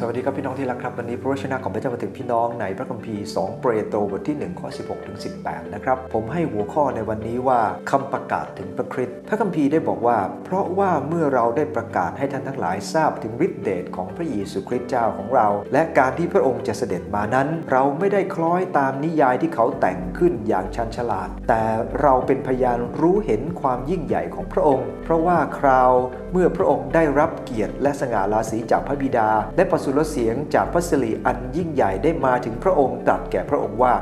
สวัสดีครับพี่น้องที่รักครับวันนี้พระวจนะของพระเจ้ามาถึงพี่น้องในพระคัมภีร์ 2 เปโตรบทที่1ข้อ16ถึง18 นะครับ ผมให้หัวข้อในวันนี้ว่าคำประกาศถึงพระคริสต์พระคัมภีร์ได้บอกว่า เพราะว่าเมื่อเราได้ประกาศให้ท่านทั้งหลายทราบถึงฤทธิเดชของพระเยซูคริสต์เจ้าของเรา และการที่พระองค์จะเสด็จมานั้น เราไม่ได้คล้อยตามนิยายที่เขาแต่งขึ้นอย่างชันฉลาด แต่เราเป็นพยานรู้เห็นความยิ่งใหญ่ของพระองค์ เพราะว่าคราวเมื่อพระองค์ได้รับเกียรติและสง่าราศีจากพระบิดา และประสสุรเสียงจากพระสิริอันยิ่งใหญ่ได้มาถึงพระองค์ตรัสแก่พระองค์ว่า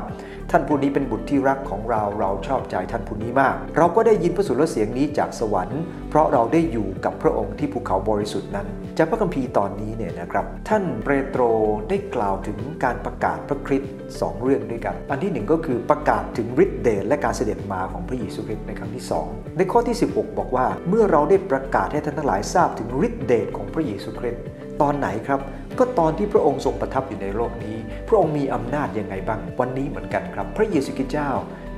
ท่านผู้นี้เป็นบุตรที่รักของเราเราชอบใจท่านผู้นี้มาก เราก็ได้ยินพระสุรเสียงนี้จากสวรรค์ เพราะเราได้อยู่กับพระองค์ที่ภูเขาบริสุทธิ์นั้น จากพระคัมภีร์ตอนนี้เนี่ยนะครับ ท่านเปโตรได้กล่าวถึงการประกาศพระคริสต์สองเรื่องด้วยกัน อันที่หนึ่งก็คือประกาศถึงฤทธิเดชและการเสด็จมาของพระเยซูคริสต์ในครั้งที่สองในข้อที่ 16 บอกว่า เมื่อเราได้ประกาศให้ท่านทั้งหลายทราบถึงฤทธิเดชของพระเยซูคริสต์ตอนไหนครับ ก็ตอนที่พระองค์ทรงประทับอยู่ในโลกนี้ พระองค์มีอำนาจยังไงบ้างวันนี้เหมือนกันครับพระเยซูคริสต์เจ้า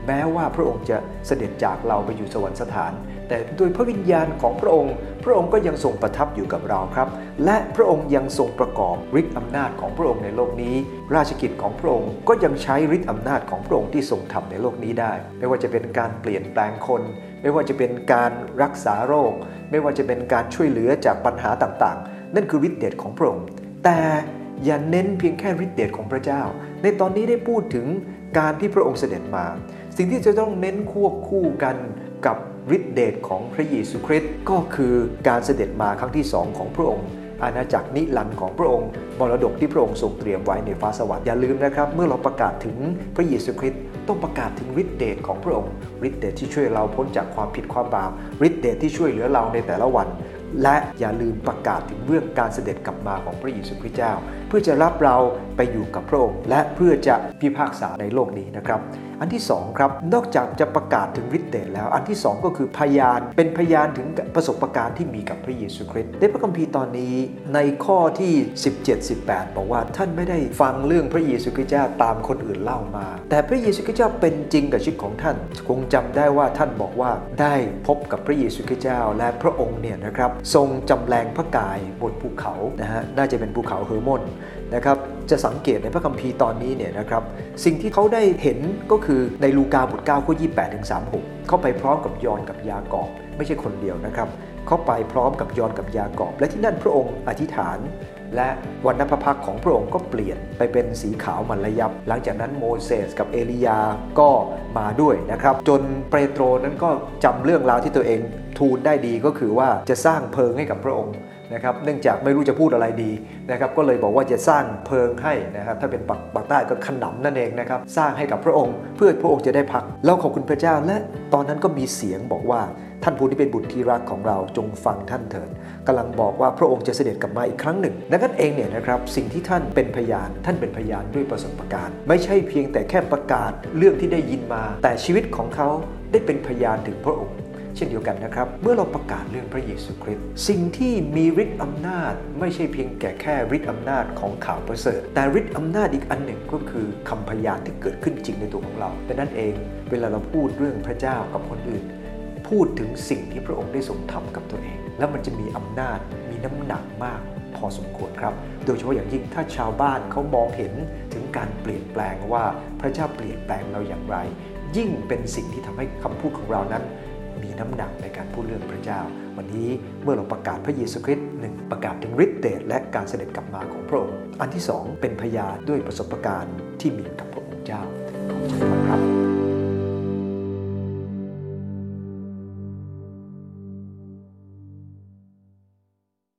แม้ว่าพระองค์จะเสด็จจากเราไปอยู่สวรรคสถาน แต่โดยพระวิญญาณของพระองค์ พระองค์ก็ยังทรงประทับอยู่กับเราครับ และพระองค์ยังทรงประกอบฤทธิ์อำนาจของพระองค์ในโลกนี้ ราชกิจของพระองค์ก็ยังใช้ฤทธิ์อำนาจของพระองค์ที่ทรงทำในโลกนี้ได้ ไม่ว่าจะเป็นการเปลี่ยนแปลงคน ไม่ว่าจะเป็นการรักษาโรค ไม่ว่าจะเป็นการช่วยเหลือจากปัญหาต่างๆ นั่นคือฤทธิ์เดชของพระองค์ แต่ อย่าเน้นเพียงแค่ฤทธิเดชของพระเจ้า ในตอนนี้ได้พูดถึงการที่พระองค์เสด็จมา สิ่งที่จะต้องเน้นควบคู่กันกับฤทธิเดชของพระเยซูคริสต์ก็คือการเสด็จมาครั้งที่สองของพระองค์ อาณาจักรนิรันดร์ของพระองค์มรดกที่พระองค์ทรงเตรียมไว้ในฟ้าสวรรค์อย่าลืมนะครับ เมื่อเราประกาศถึงพระเยซูคริสต์ต้องประกาศถึงฤทธิเดชของพระองค์ฤทธิเดชที่ช่วยเราพ้นจากความผิดความบาปฤทธิเดชที่ช่วยเหลือเราในแต่ละวัน และอย่าลืมประกาศถึงเรื่องการเสด็จกลับมาของพระเยซูคริสต์เจ้า เพื่อจะรับเราไปอยู่กับพระองค์ และเพื่อจะพิพากษาในโลกนี้นะครับ อันที่สองครับนอกจากจะประกาศถึงฤทธิ์เดชแล้ว อันที่สองก็คือพยานเป็นพยานถึงประสบการณ์ที่มีกับพระเยซูคริสต์ในพระคัมภีร์ตอนนี้ในข้อที่ 17-18 บอกว่าท่านไม่ได้ฟังเรื่องพระเยซูคริสต์เจ้าตามคนอื่นเล่ามา แต่พระเยซูคริสต์เจ้าเป็นจริงกับชีวิตของท่าน คงจำได้ว่าท่านบอกว่าได้พบกับพระเยซูคริสต์เจ้าและพระองค์เนี่ยนะครับทรงจำแลงพระกายบนภูเขานะฮะน่าจะเป็นภูเขาเฮอร์มอนนะครับจะสังเกตในพระคัมภีร์ตอนนี้เนี่ยนะครับสิ่งที่เขาได้เห็นก็คือในลูกาบท9ข้อ28ถึง36 เข้าไปพร้อมกับยอห์นกับยากอบ ไม่ใช่คนเดียวนะครับ เข้าไปพร้อมกับยอนกับยากอบ และที่นั่นพระองค์อธิษฐาน และวันนพพักของพระองค์ก็เปลี่ยนไปเป็นสีขาวมันระยับ หลังจากนั้นโมเสสกับเอลียาก็มาด้วยนะครับ จนเปโตรนั้นก็จำเรื่องราวที่ตัวเองทูลได้ดีก็คือว่าจะสร้างเพิงให้กับพระองค์ นะครับเนื่องจากไม่รู้จะพูดอะไรดีนะครับก็เลยบอกว่าจะสร้างเพิงให้นะครับถ้าเป็นปักปักใต้ก็ขนำนั่นเองนะครับสร้างให้กับพระองค์ เพื่อพระองค์จะได้พักแล้วขอบคุณพระเจ้าและตอนนั้นก็มีเสียงบอกว่าท่านผู้ที่เป็นบุตรที่รักของเราจงฟังท่านเถิดกำลังบอกว่าพระองค์จะเสด็จกลับมาอีกครั้งหนึ่งดังนั้นเองเนี่ยนะครับสิ่งที่ท่านเป็นพยานท่านเป็นพยานด้วยประสบการณ์ ไม่ใช่เพียงแต่แค่ประกาศเรื่องที่ได้ยินมา แต่ชีวิตของเขาได้เป็นพยานถึงพระองค์ เช่นเดียวกันนะครับ เมื่อเราประกาศเรื่องพระเยซูคริสต์สิ่งที่มีฤทธิ์อำนาจไม่ใช่เพียงแก่แค่ฤทธิ์อำนาจของข่าวประเสริฐ แต่ฤทธิ์อำนาจอีกอันหนึ่งก็คือคำพยานที่เกิดขึ้นจริงในตัวของเราดังนั้นเองเวลาเราพูดเรื่องพระเจ้ากับคนอื่น พูดถึงสิ่งที่พระองค์ได้ทรงทำกับตัวเอง แล้วมันจะมีอำนาจมีน้ำหนักมากพอสมควรครับ โดยเฉพาะอย่างยิ่งถ้าชาวบ้านเขามองเห็นถึงการเปลี่ยนแปลงว่าพระเจ้าเปลี่ยนแปลงเราอย่างไร ยิ่งเป็นสิ่งที่ทำให้คำพูดของเรานั้น มีน้ำหนักในการพูดเรื่องพระเจ้า วันนี้เมื่อเราประกาศพระเยซูคริสต์หนึ่งประกาศถึงฤทธิ์เดชและการเสด็จกลับมาของพระองค์ อันที่สองเป็นพยานด้วยประสบการณ์ที่มีกับพระองค์เจ้า